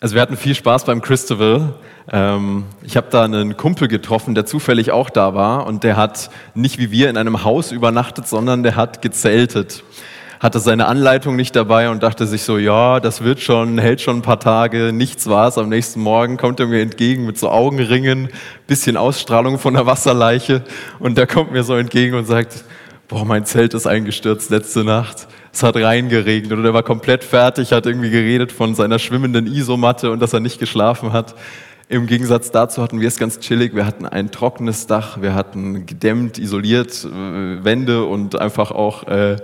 Also wir hatten viel Spaß beim Christabel. Ähm, ich habe da einen Kumpel getroffen, der zufällig auch da war und der hat nicht wie wir in einem Haus übernachtet, sondern der hat gezeltet. Hatte seine Anleitung nicht dabei und dachte sich so, ja, das wird schon, hält schon ein paar Tage, nichts war's. Am nächsten Morgen kommt er mir entgegen mit so Augenringen, bisschen Ausstrahlung von der Wasserleiche und der kommt mir so entgegen und sagt, boah, mein Zelt ist eingestürzt letzte Nacht es hat reingeregnet oder er war komplett fertig, hat irgendwie geredet von seiner schwimmenden Isomatte und dass er nicht geschlafen hat. Im Gegensatz dazu hatten wir es ganz chillig. Wir hatten ein trockenes Dach, wir hatten gedämmt, isoliert äh, Wände und einfach auch äh,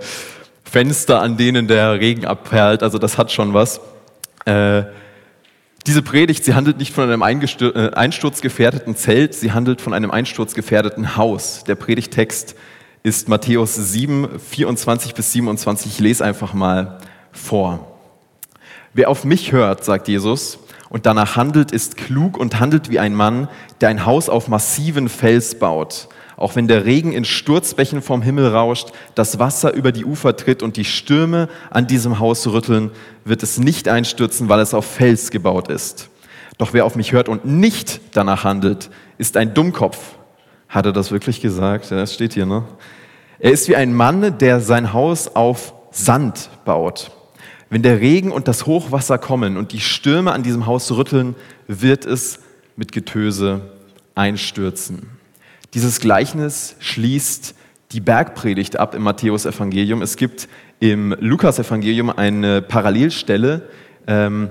Fenster, an denen der Regen abperlt. Also das hat schon was. Äh, diese Predigt, sie handelt nicht von einem äh, einsturzgefährdeten Zelt, sie handelt von einem einsturzgefährdeten Haus. Der Predigtext ist Matthäus 7, 24 bis 27. Ich lese einfach mal vor. Wer auf mich hört, sagt Jesus, und danach handelt, ist klug und handelt wie ein Mann, der ein Haus auf massiven Fels baut. Auch wenn der Regen in Sturzbächen vom Himmel rauscht, das Wasser über die Ufer tritt und die Stürme an diesem Haus rütteln, wird es nicht einstürzen, weil es auf Fels gebaut ist. Doch wer auf mich hört und nicht danach handelt, ist ein Dummkopf hat er das wirklich gesagt? Ja, das steht hier, ne? Er ist wie ein Mann, der sein Haus auf Sand baut. Wenn der Regen und das Hochwasser kommen und die Stürme an diesem Haus rütteln, wird es mit Getöse einstürzen. Dieses Gleichnis schließt die Bergpredigt ab im Matthäusevangelium. Es gibt im Lukasevangelium eine Parallelstelle, ähm,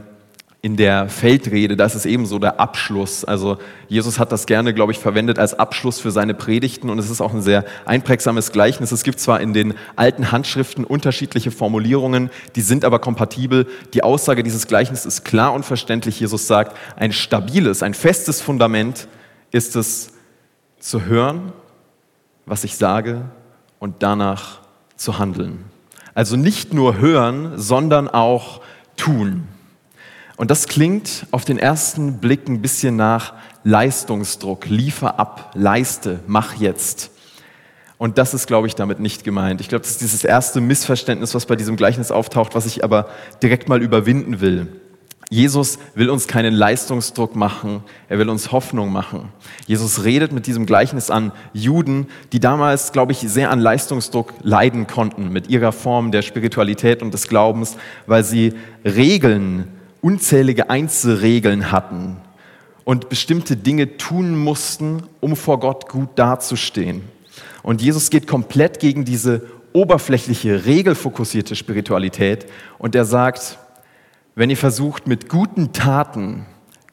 in der Feldrede, das ist ebenso der Abschluss. Also Jesus hat das gerne, glaube ich, verwendet als Abschluss für seine Predigten und es ist auch ein sehr einprägsames Gleichnis. Es gibt zwar in den alten Handschriften unterschiedliche Formulierungen, die sind aber kompatibel. Die Aussage dieses Gleichnisses ist klar und verständlich. Jesus sagt, ein stabiles, ein festes Fundament ist es zu hören, was ich sage und danach zu handeln. Also nicht nur hören, sondern auch tun. Und das klingt auf den ersten Blick ein bisschen nach Leistungsdruck. Liefer ab, leiste, mach jetzt. Und das ist, glaube ich, damit nicht gemeint. Ich glaube, das ist dieses erste Missverständnis, was bei diesem Gleichnis auftaucht, was ich aber direkt mal überwinden will. Jesus will uns keinen Leistungsdruck machen, er will uns Hoffnung machen. Jesus redet mit diesem Gleichnis an Juden, die damals, glaube ich, sehr an Leistungsdruck leiden konnten mit ihrer Form der Spiritualität und des Glaubens, weil sie Regeln unzählige Einzelregeln hatten und bestimmte Dinge tun mussten, um vor Gott gut dazustehen. Und Jesus geht komplett gegen diese oberflächliche, regelfokussierte Spiritualität und er sagt, wenn ihr versucht, mit guten Taten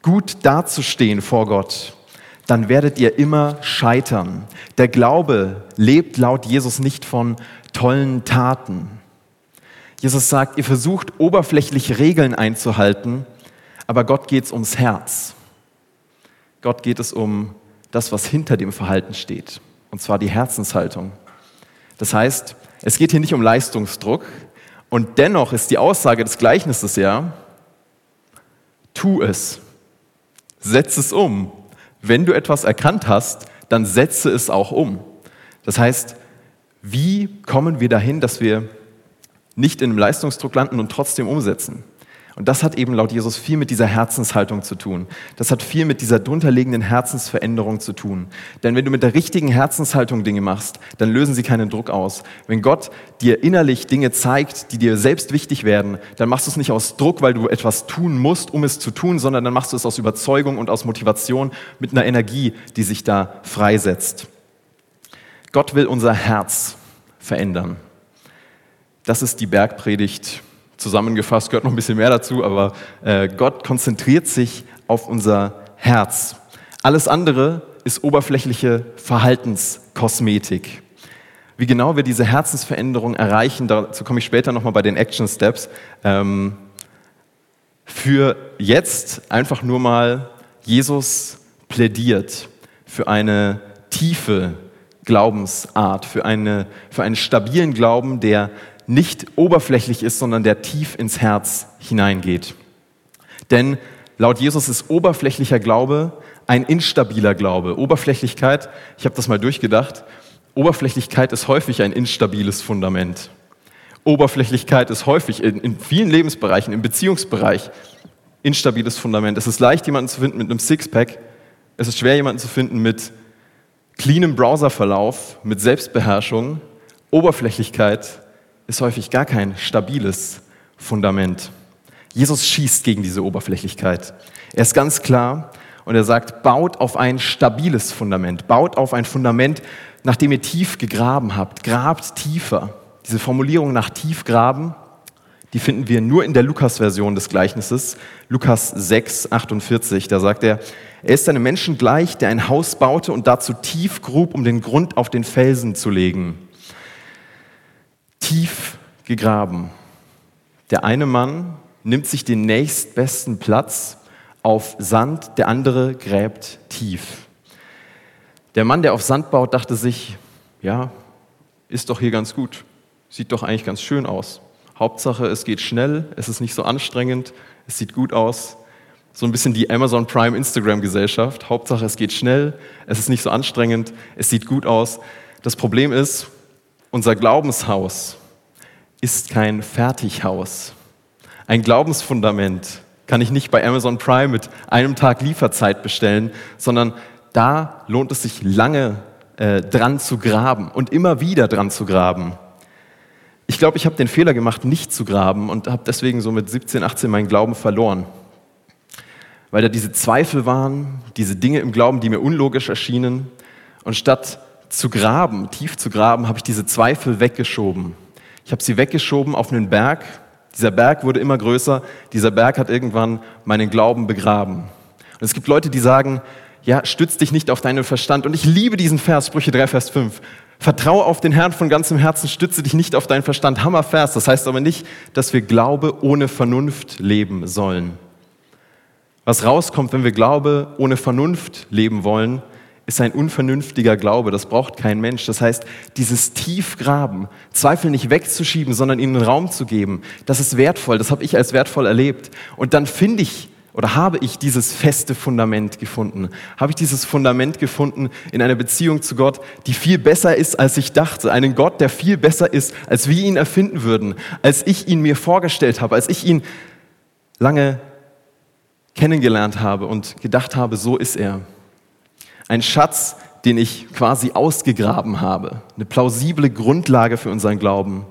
gut dazustehen vor Gott, dann werdet ihr immer scheitern. Der Glaube lebt laut Jesus nicht von tollen Taten. Jesus sagt, ihr versucht oberflächlich Regeln einzuhalten, aber Gott geht es ums Herz. Gott geht es um das, was hinter dem Verhalten steht, und zwar die Herzenshaltung. Das heißt, es geht hier nicht um Leistungsdruck, und dennoch ist die Aussage des Gleichnisses ja, tu es, setz es um. Wenn du etwas erkannt hast, dann setze es auch um. Das heißt, wie kommen wir dahin, dass wir nicht in einem Leistungsdruck landen und trotzdem umsetzen. Und das hat eben laut Jesus viel mit dieser Herzenshaltung zu tun. Das hat viel mit dieser drunterliegenden Herzensveränderung zu tun. Denn wenn du mit der richtigen Herzenshaltung Dinge machst, dann lösen sie keinen Druck aus. Wenn Gott dir innerlich Dinge zeigt, die dir selbst wichtig werden, dann machst du es nicht aus Druck, weil du etwas tun musst, um es zu tun, sondern dann machst du es aus Überzeugung und aus Motivation mit einer Energie, die sich da freisetzt. Gott will unser Herz verändern. Das ist die Bergpredigt zusammengefasst, gehört noch ein bisschen mehr dazu, aber äh, Gott konzentriert sich auf unser Herz. Alles andere ist oberflächliche Verhaltenskosmetik. Wie genau wir diese Herzensveränderung erreichen, dazu komme ich später nochmal bei den Action Steps. Ähm, für jetzt einfach nur mal, Jesus plädiert für eine tiefe Glaubensart, für, eine, für einen stabilen Glauben, der nicht oberflächlich ist, sondern der tief ins Herz hineingeht. Denn laut Jesus ist oberflächlicher Glaube ein instabiler Glaube. Oberflächlichkeit, ich habe das mal durchgedacht, Oberflächlichkeit ist häufig ein instabiles Fundament. Oberflächlichkeit ist häufig in, in vielen Lebensbereichen, im Beziehungsbereich, instabiles Fundament. Es ist leicht, jemanden zu finden mit einem Sixpack. Es ist schwer, jemanden zu finden mit cleanem Browserverlauf, mit Selbstbeherrschung. Oberflächlichkeit ist häufig gar kein stabiles Fundament. Jesus schießt gegen diese Oberflächlichkeit. Er ist ganz klar und er sagt, baut auf ein stabiles Fundament, baut auf ein Fundament, nachdem ihr tief gegraben habt, grabt tiefer. Diese Formulierung nach tief graben die finden wir nur in der Lukas-Version des Gleichnisses, Lukas 6, 48. Da sagt er, er ist einem Menschen gleich, der ein Haus baute und dazu tief grub, um den Grund auf den Felsen zu legen. Tief gegraben. Der eine Mann nimmt sich den nächstbesten Platz auf Sand, der andere gräbt tief. Der Mann, der auf Sand baut, dachte sich, ja, ist doch hier ganz gut, sieht doch eigentlich ganz schön aus. Hauptsache, es geht schnell, es ist nicht so anstrengend, es sieht gut aus. So ein bisschen die Amazon Prime Instagram Gesellschaft. Hauptsache, es geht schnell, es ist nicht so anstrengend, es sieht gut aus. Das Problem ist, unser Glaubenshaus ist kein Fertighaus. Ein Glaubensfundament kann ich nicht bei Amazon Prime mit einem Tag Lieferzeit bestellen, sondern da lohnt es sich lange äh, dran zu graben und immer wieder dran zu graben. Ich glaube, ich habe den Fehler gemacht, nicht zu graben und habe deswegen so mit 17, 18 meinen Glauben verloren. Weil da diese Zweifel waren, diese Dinge im Glauben, die mir unlogisch erschienen. Und statt zu graben, tief zu graben, habe ich diese Zweifel weggeschoben. Ich habe sie weggeschoben auf einen Berg. Dieser Berg wurde immer größer. Dieser Berg hat irgendwann meinen Glauben begraben. Und es gibt Leute, die sagen, ja, stütz dich nicht auf deinen Verstand. Und ich liebe diesen Vers, Sprüche 3, Vers 5. Vertraue auf den Herrn von ganzem Herzen, stütze dich nicht auf deinen Verstand. Hammervers. Das heißt aber nicht, dass wir Glaube ohne Vernunft leben sollen. Was rauskommt, wenn wir Glaube ohne Vernunft leben wollen, ist ein unvernünftiger Glaube. Das braucht kein Mensch. Das heißt, dieses Tiefgraben, Zweifel nicht wegzuschieben, sondern ihnen Raum zu geben, das ist wertvoll. Das habe ich als wertvoll erlebt. Und dann finde ich oder habe ich dieses feste Fundament gefunden? Habe ich dieses Fundament gefunden in einer Beziehung zu Gott, die viel besser ist, als ich dachte? Einen Gott, der viel besser ist, als wir ihn erfinden würden, als ich ihn mir vorgestellt habe, als ich ihn lange kennengelernt habe und gedacht habe, so ist er. Ein Schatz, den ich quasi ausgegraben habe. Eine plausible Grundlage für unseren Glauben.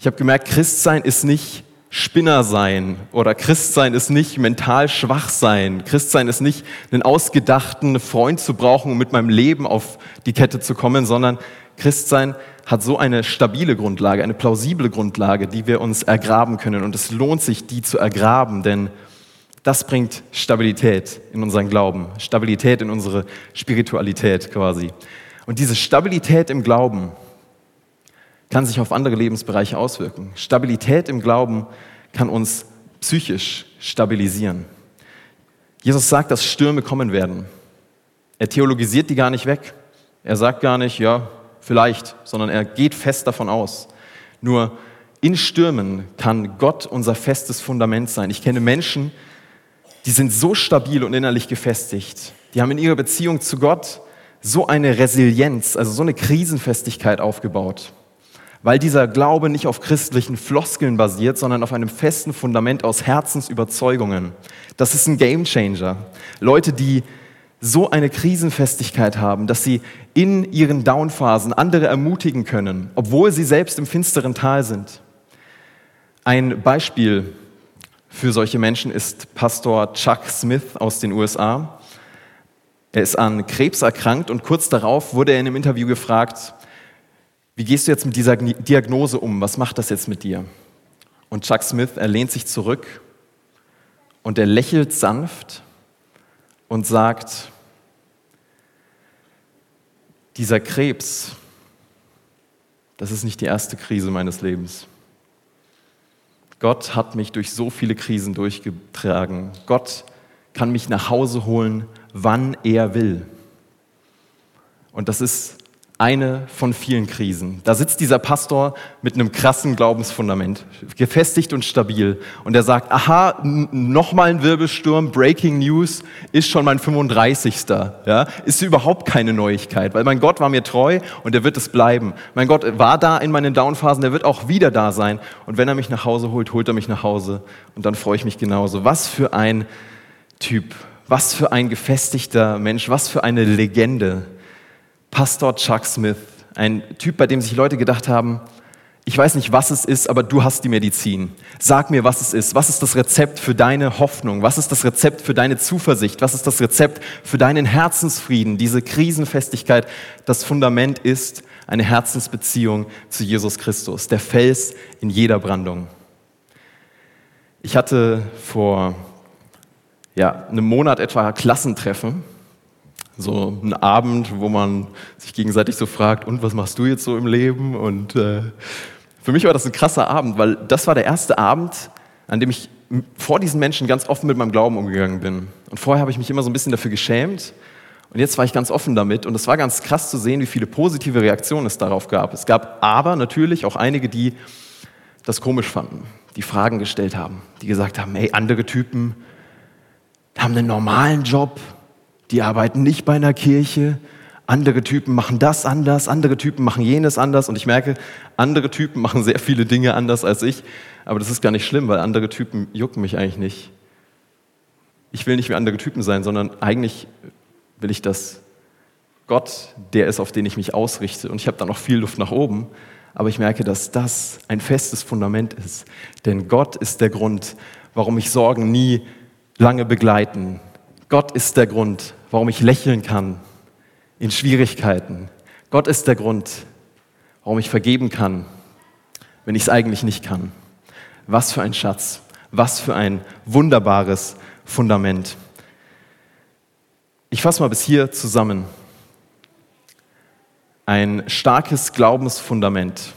Ich habe gemerkt, Christsein ist nicht Spinner sein oder Christsein ist nicht mental schwach sein. Christsein ist nicht einen ausgedachten Freund zu brauchen, um mit meinem Leben auf die Kette zu kommen, sondern Christsein hat so eine stabile Grundlage, eine plausible Grundlage, die wir uns ergraben können. Und es lohnt sich, die zu ergraben, denn das bringt Stabilität in unseren Glauben, Stabilität in unsere Spiritualität quasi. Und diese Stabilität im Glauben, kann sich auf andere Lebensbereiche auswirken. Stabilität im Glauben kann uns psychisch stabilisieren. Jesus sagt, dass Stürme kommen werden. Er theologisiert die gar nicht weg. Er sagt gar nicht, ja, vielleicht, sondern er geht fest davon aus. Nur in Stürmen kann Gott unser festes Fundament sein. Ich kenne Menschen, die sind so stabil und innerlich gefestigt. Die haben in ihrer Beziehung zu Gott so eine Resilienz, also so eine Krisenfestigkeit aufgebaut weil dieser Glaube nicht auf christlichen Floskeln basiert, sondern auf einem festen Fundament aus Herzensüberzeugungen. Das ist ein Gamechanger. Leute, die so eine Krisenfestigkeit haben, dass sie in ihren Downphasen andere ermutigen können, obwohl sie selbst im finsteren Tal sind. Ein Beispiel für solche Menschen ist Pastor Chuck Smith aus den USA. Er ist an Krebs erkrankt und kurz darauf wurde er in einem Interview gefragt, wie gehst du jetzt mit dieser Diagnose um? Was macht das jetzt mit dir? Und Chuck Smith, er lehnt sich zurück und er lächelt sanft und sagt, dieser Krebs, das ist nicht die erste Krise meines Lebens. Gott hat mich durch so viele Krisen durchgetragen. Gott kann mich nach Hause holen, wann er will. Und das ist eine von vielen Krisen. Da sitzt dieser Pastor mit einem krassen Glaubensfundament, gefestigt und stabil. Und er sagt, aha, nochmal ein Wirbelsturm, Breaking News, ist schon mein 35. Ja, ist überhaupt keine Neuigkeit, weil mein Gott war mir treu und er wird es bleiben. Mein Gott war da in meinen Downphasen, der wird auch wieder da sein. Und wenn er mich nach Hause holt, holt er mich nach Hause. Und dann freue ich mich genauso. Was für ein Typ, was für ein gefestigter Mensch, was für eine Legende. Pastor Chuck Smith, ein Typ, bei dem sich Leute gedacht haben, ich weiß nicht, was es ist, aber du hast die Medizin. Sag mir, was es ist. Was ist das Rezept für deine Hoffnung? Was ist das Rezept für deine Zuversicht? Was ist das Rezept für deinen Herzensfrieden? Diese Krisenfestigkeit, das Fundament ist eine Herzensbeziehung zu Jesus Christus, der Fels in jeder Brandung. Ich hatte vor ja, einem Monat etwa Klassentreffen so ein Abend, wo man sich gegenseitig so fragt, und was machst du jetzt so im Leben? Und äh, für mich war das ein krasser Abend, weil das war der erste Abend, an dem ich vor diesen Menschen ganz offen mit meinem Glauben umgegangen bin. Und vorher habe ich mich immer so ein bisschen dafür geschämt. Und jetzt war ich ganz offen damit. Und es war ganz krass zu sehen, wie viele positive Reaktionen es darauf gab. Es gab aber natürlich auch einige, die das komisch fanden, die Fragen gestellt haben, die gesagt haben, hey, andere Typen haben einen normalen Job, die arbeiten nicht bei einer Kirche, andere Typen machen das anders, andere Typen machen jenes anders. Und ich merke, andere Typen machen sehr viele Dinge anders als ich, aber das ist gar nicht schlimm, weil andere Typen jucken mich eigentlich nicht. Ich will nicht wie andere Typen sein, sondern eigentlich will ich, dass Gott der ist, auf den ich mich ausrichte. Und ich habe da noch viel Luft nach oben, aber ich merke, dass das ein festes Fundament ist, denn Gott ist der Grund, warum mich Sorgen nie lange begleiten. Gott ist der Grund, warum ich lächeln kann in Schwierigkeiten. Gott ist der Grund, warum ich vergeben kann, wenn ich es eigentlich nicht kann. Was für ein Schatz, was für ein wunderbares Fundament. Ich fasse mal bis hier zusammen. Ein starkes Glaubensfundament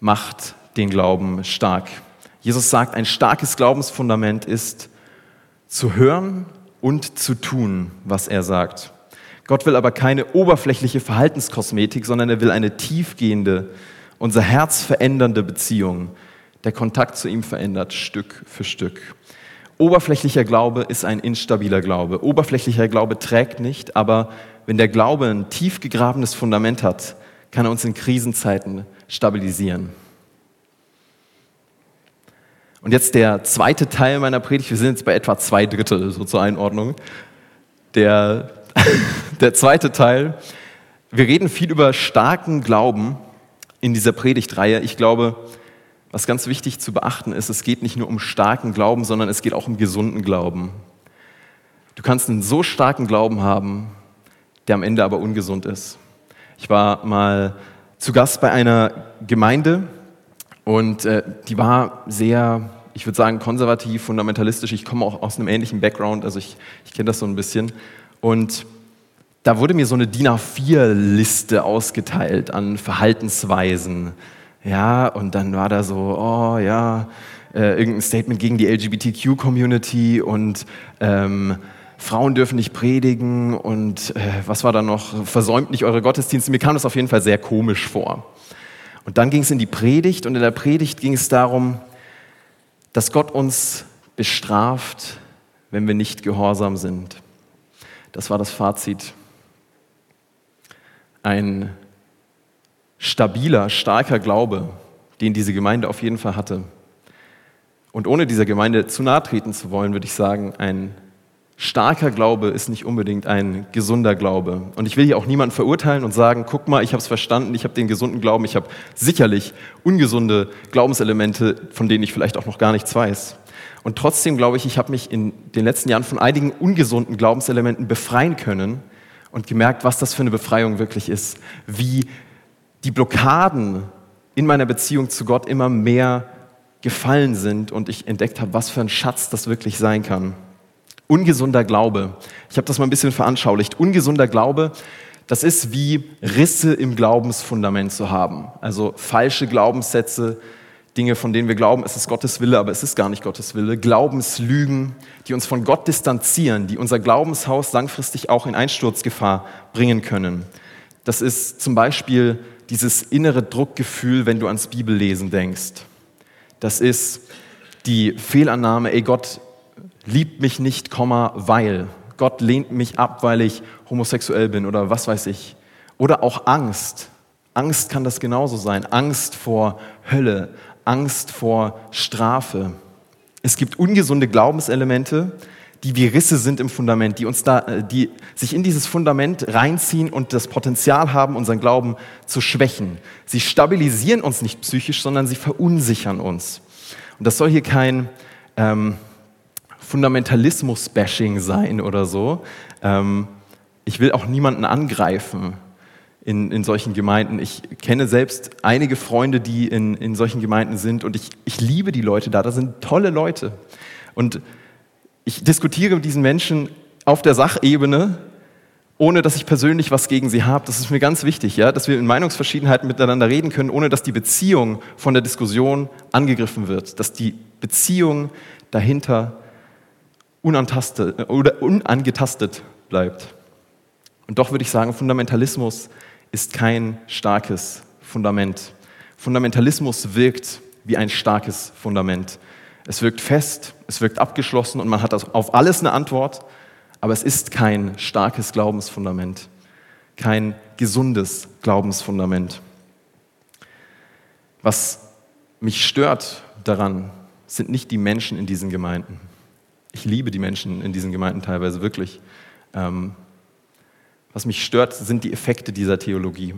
macht den Glauben stark. Jesus sagt, ein starkes Glaubensfundament ist zu hören und zu tun, was er sagt. Gott will aber keine oberflächliche Verhaltenskosmetik, sondern er will eine tiefgehende, unser Herz verändernde Beziehung. Der Kontakt zu ihm verändert Stück für Stück. Oberflächlicher Glaube ist ein instabiler Glaube. Oberflächlicher Glaube trägt nicht, aber wenn der Glaube ein tief gegrabenes Fundament hat, kann er uns in Krisenzeiten stabilisieren. Und jetzt der zweite Teil meiner Predigt. Wir sind jetzt bei etwa zwei Drittel, so zur Einordnung. Der, der zweite Teil. Wir reden viel über starken Glauben in dieser Predigtreihe. Ich glaube, was ganz wichtig zu beachten ist, es geht nicht nur um starken Glauben, sondern es geht auch um gesunden Glauben. Du kannst einen so starken Glauben haben, der am Ende aber ungesund ist. Ich war mal zu Gast bei einer Gemeinde und äh, die war sehr ich würde sagen, konservativ, fundamentalistisch. Ich komme auch aus einem ähnlichen Background, also ich, ich kenne das so ein bisschen. Und da wurde mir so eine DIN A4-Liste ausgeteilt an Verhaltensweisen. Ja, und dann war da so, oh ja, äh, irgendein Statement gegen die LGBTQ-Community und ähm, Frauen dürfen nicht predigen und äh, was war da noch, versäumt nicht eure Gottesdienste. Mir kam das auf jeden Fall sehr komisch vor. Und dann ging es in die Predigt und in der Predigt ging es darum, dass Gott uns bestraft, wenn wir nicht gehorsam sind. Das war das Fazit. Ein stabiler, starker Glaube, den diese Gemeinde auf jeden Fall hatte. Und ohne dieser Gemeinde zu nahe treten zu wollen, würde ich sagen, ein starker Glaube ist nicht unbedingt ein gesunder Glaube. Und ich will hier auch niemanden verurteilen und sagen, guck mal, ich habe es verstanden, ich habe den gesunden Glauben, ich habe sicherlich ungesunde Glaubenselemente, von denen ich vielleicht auch noch gar nichts weiß. Und trotzdem glaube ich, ich habe mich in den letzten Jahren von einigen ungesunden Glaubenselementen befreien können und gemerkt, was das für eine Befreiung wirklich ist. Wie die Blockaden in meiner Beziehung zu Gott immer mehr gefallen sind und ich entdeckt habe, was für ein Schatz das wirklich sein kann. Ungesunder Glaube. Ich habe das mal ein bisschen veranschaulicht. Ungesunder Glaube, das ist wie Risse im Glaubensfundament zu haben. Also falsche Glaubenssätze, Dinge, von denen wir glauben, es ist Gottes Wille, aber es ist gar nicht Gottes Wille. Glaubenslügen, die uns von Gott distanzieren, die unser Glaubenshaus langfristig auch in Einsturzgefahr bringen können. Das ist zum Beispiel dieses innere Druckgefühl, wenn du ans Bibellesen denkst. Das ist die Fehlannahme, ey Gott liebt mich nicht, weil. Gott lehnt mich ab, weil ich homosexuell bin oder was weiß ich. Oder auch Angst. Angst kann das genauso sein. Angst vor Hölle, Angst vor Strafe. Es gibt ungesunde Glaubenselemente, die wie Risse sind im Fundament, die uns da, äh, die sich in dieses Fundament reinziehen und das Potenzial haben, unseren Glauben zu schwächen. Sie stabilisieren uns nicht psychisch, sondern sie verunsichern uns. Und das soll hier kein ähm, Fundamentalismus-Bashing sein oder so. Ähm, ich will auch niemanden angreifen in, in solchen Gemeinden. Ich kenne selbst einige Freunde, die in, in solchen Gemeinden sind und ich, ich liebe die Leute da. Da sind tolle Leute. Und ich diskutiere mit diesen Menschen auf der Sachebene, ohne dass ich persönlich was gegen sie habe. Das ist mir ganz wichtig, ja, dass wir in Meinungsverschiedenheiten miteinander reden können, ohne dass die Beziehung von der Diskussion angegriffen wird, dass die Beziehung dahinter unantastet, oder unangetastet bleibt. Und doch würde ich sagen, Fundamentalismus ist kein starkes Fundament. Fundamentalismus wirkt wie ein starkes Fundament. Es wirkt fest, es wirkt abgeschlossen und man hat auf alles eine Antwort, aber es ist kein starkes Glaubensfundament, kein gesundes Glaubensfundament. Was mich stört daran, sind nicht die Menschen in diesen Gemeinden. Ich liebe die Menschen in diesen Gemeinden teilweise wirklich. Ähm, was mich stört, sind die Effekte dieser Theologie,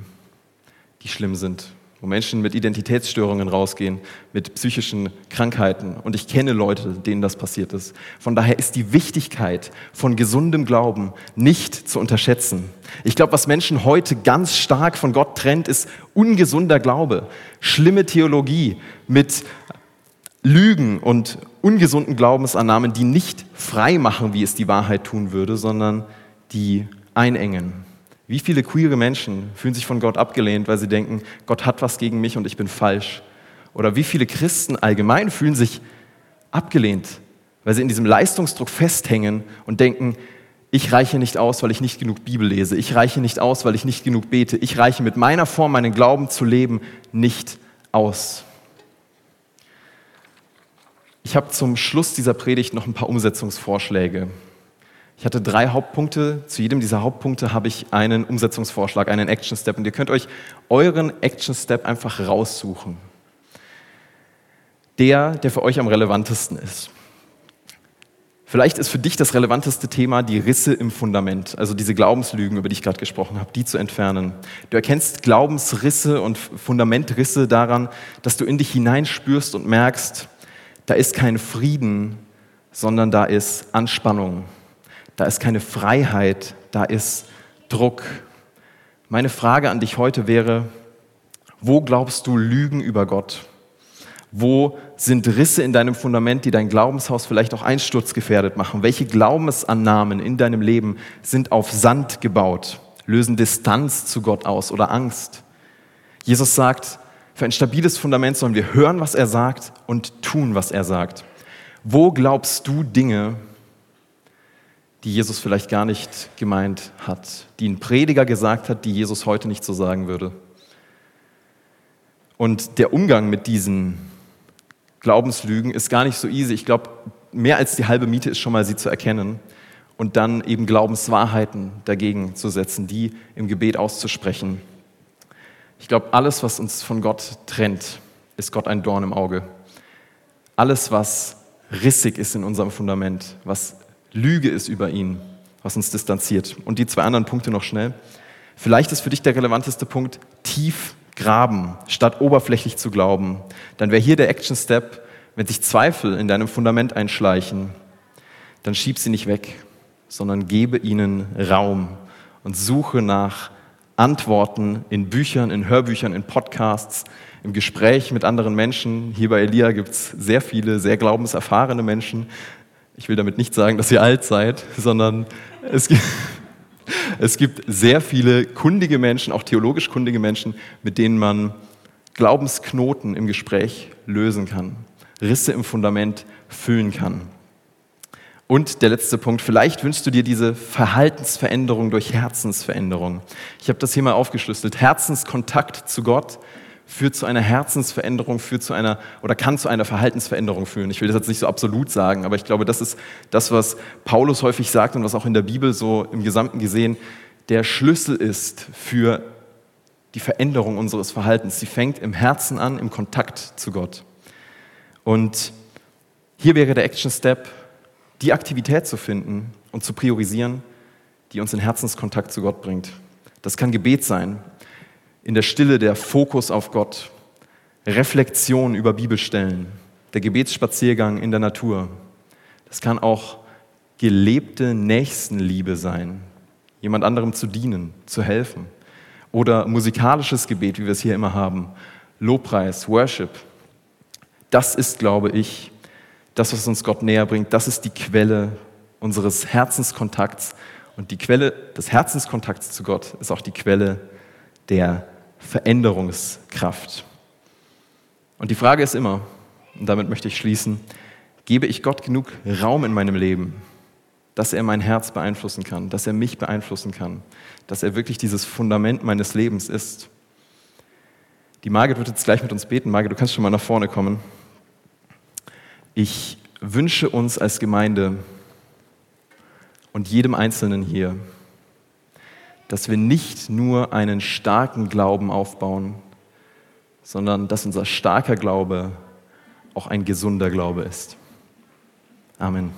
die schlimm sind, wo Menschen mit Identitätsstörungen rausgehen, mit psychischen Krankheiten. Und ich kenne Leute, denen das passiert ist. Von daher ist die Wichtigkeit von gesundem Glauben nicht zu unterschätzen. Ich glaube, was Menschen heute ganz stark von Gott trennt, ist ungesunder Glaube, schlimme Theologie mit Lügen und ungesunden Glaubensannahmen, die nicht frei machen, wie es die Wahrheit tun würde, sondern die einengen. Wie viele queere Menschen fühlen sich von Gott abgelehnt, weil sie denken, Gott hat was gegen mich und ich bin falsch? Oder wie viele Christen allgemein fühlen sich abgelehnt, weil sie in diesem Leistungsdruck festhängen und denken, ich reiche nicht aus, weil ich nicht genug Bibel lese. Ich reiche nicht aus, weil ich nicht genug bete. Ich reiche mit meiner Form, meinen Glauben zu leben, nicht aus. Ich habe zum Schluss dieser Predigt noch ein paar Umsetzungsvorschläge. Ich hatte drei Hauptpunkte. Zu jedem dieser Hauptpunkte habe ich einen Umsetzungsvorschlag, einen Action Step. Und ihr könnt euch euren Action Step einfach raussuchen. Der, der für euch am relevantesten ist. Vielleicht ist für dich das relevanteste Thema die Risse im Fundament, also diese Glaubenslügen, über die ich gerade gesprochen habe, die zu entfernen. Du erkennst Glaubensrisse und Fundamentrisse daran, dass du in dich hineinspürst und merkst, da ist kein Frieden, sondern da ist Anspannung, da ist keine Freiheit, da ist Druck. Meine Frage an dich heute wäre, wo glaubst du Lügen über Gott? Wo sind Risse in deinem Fundament, die dein Glaubenshaus vielleicht auch einsturzgefährdet machen? Welche Glaubensannahmen in deinem Leben sind auf Sand gebaut, lösen Distanz zu Gott aus oder Angst? Jesus sagt, für ein stabiles Fundament sollen wir hören, was er sagt und tun, was er sagt. Wo glaubst du Dinge, die Jesus vielleicht gar nicht gemeint hat, die ein Prediger gesagt hat, die Jesus heute nicht so sagen würde. Und der Umgang mit diesen Glaubenslügen ist gar nicht so easy. Ich glaube, mehr als die halbe Miete ist schon mal sie zu erkennen und dann eben Glaubenswahrheiten dagegen zu setzen, die im Gebet auszusprechen. Ich glaube, alles, was uns von Gott trennt, ist Gott ein Dorn im Auge. Alles, was rissig ist in unserem Fundament, was Lüge ist über ihn, was uns distanziert. Und die zwei anderen Punkte noch schnell. Vielleicht ist für dich der relevanteste Punkt tief graben, statt oberflächlich zu glauben. Dann wäre hier der Action Step, wenn sich Zweifel in deinem Fundament einschleichen, dann schieb sie nicht weg, sondern gebe ihnen Raum und suche nach Antworten in Büchern, in Hörbüchern, in Podcasts, im Gespräch mit anderen Menschen. Hier bei Elia gibt es sehr viele, sehr glaubenserfahrene Menschen, ich will damit nicht sagen, dass ihr alt seid, sondern es gibt, es gibt sehr viele kundige Menschen, auch theologisch kundige Menschen, mit denen man Glaubensknoten im Gespräch lösen kann, Risse im Fundament füllen kann. Und der letzte Punkt, vielleicht wünschst du dir diese Verhaltensveränderung durch Herzensveränderung. Ich habe das hier mal aufgeschlüsselt. Herzenskontakt zu Gott führt zu einer Herzensveränderung, führt zu einer oder kann zu einer Verhaltensveränderung führen. Ich will das jetzt nicht so absolut sagen, aber ich glaube, das ist das, was Paulus häufig sagt und was auch in der Bibel so im Gesamten gesehen der Schlüssel ist für die Veränderung unseres Verhaltens. Sie fängt im Herzen an, im Kontakt zu Gott. Und hier wäre der Action Step, die Aktivität zu finden und zu priorisieren, die uns in Herzenskontakt zu Gott bringt. Das kann Gebet sein, in der Stille der Fokus auf Gott, Reflexion über Bibelstellen, der Gebetsspaziergang in der Natur. Das kann auch gelebte Nächstenliebe sein, jemand anderem zu dienen, zu helfen. Oder musikalisches Gebet, wie wir es hier immer haben, Lobpreis, Worship. Das ist, glaube ich, das, was uns Gott näher bringt. Das ist die Quelle unseres Herzenskontakts. Und die Quelle des Herzenskontakts zu Gott ist auch die Quelle der Veränderungskraft. Und die Frage ist immer, und damit möchte ich schließen, gebe ich Gott genug Raum in meinem Leben, dass er mein Herz beeinflussen kann, dass er mich beeinflussen kann, dass er wirklich dieses Fundament meines Lebens ist. Die Margit wird jetzt gleich mit uns beten. Margit, du kannst schon mal nach vorne kommen. Ich wünsche uns als Gemeinde und jedem Einzelnen hier, dass wir nicht nur einen starken Glauben aufbauen, sondern dass unser starker Glaube auch ein gesunder Glaube ist. Amen.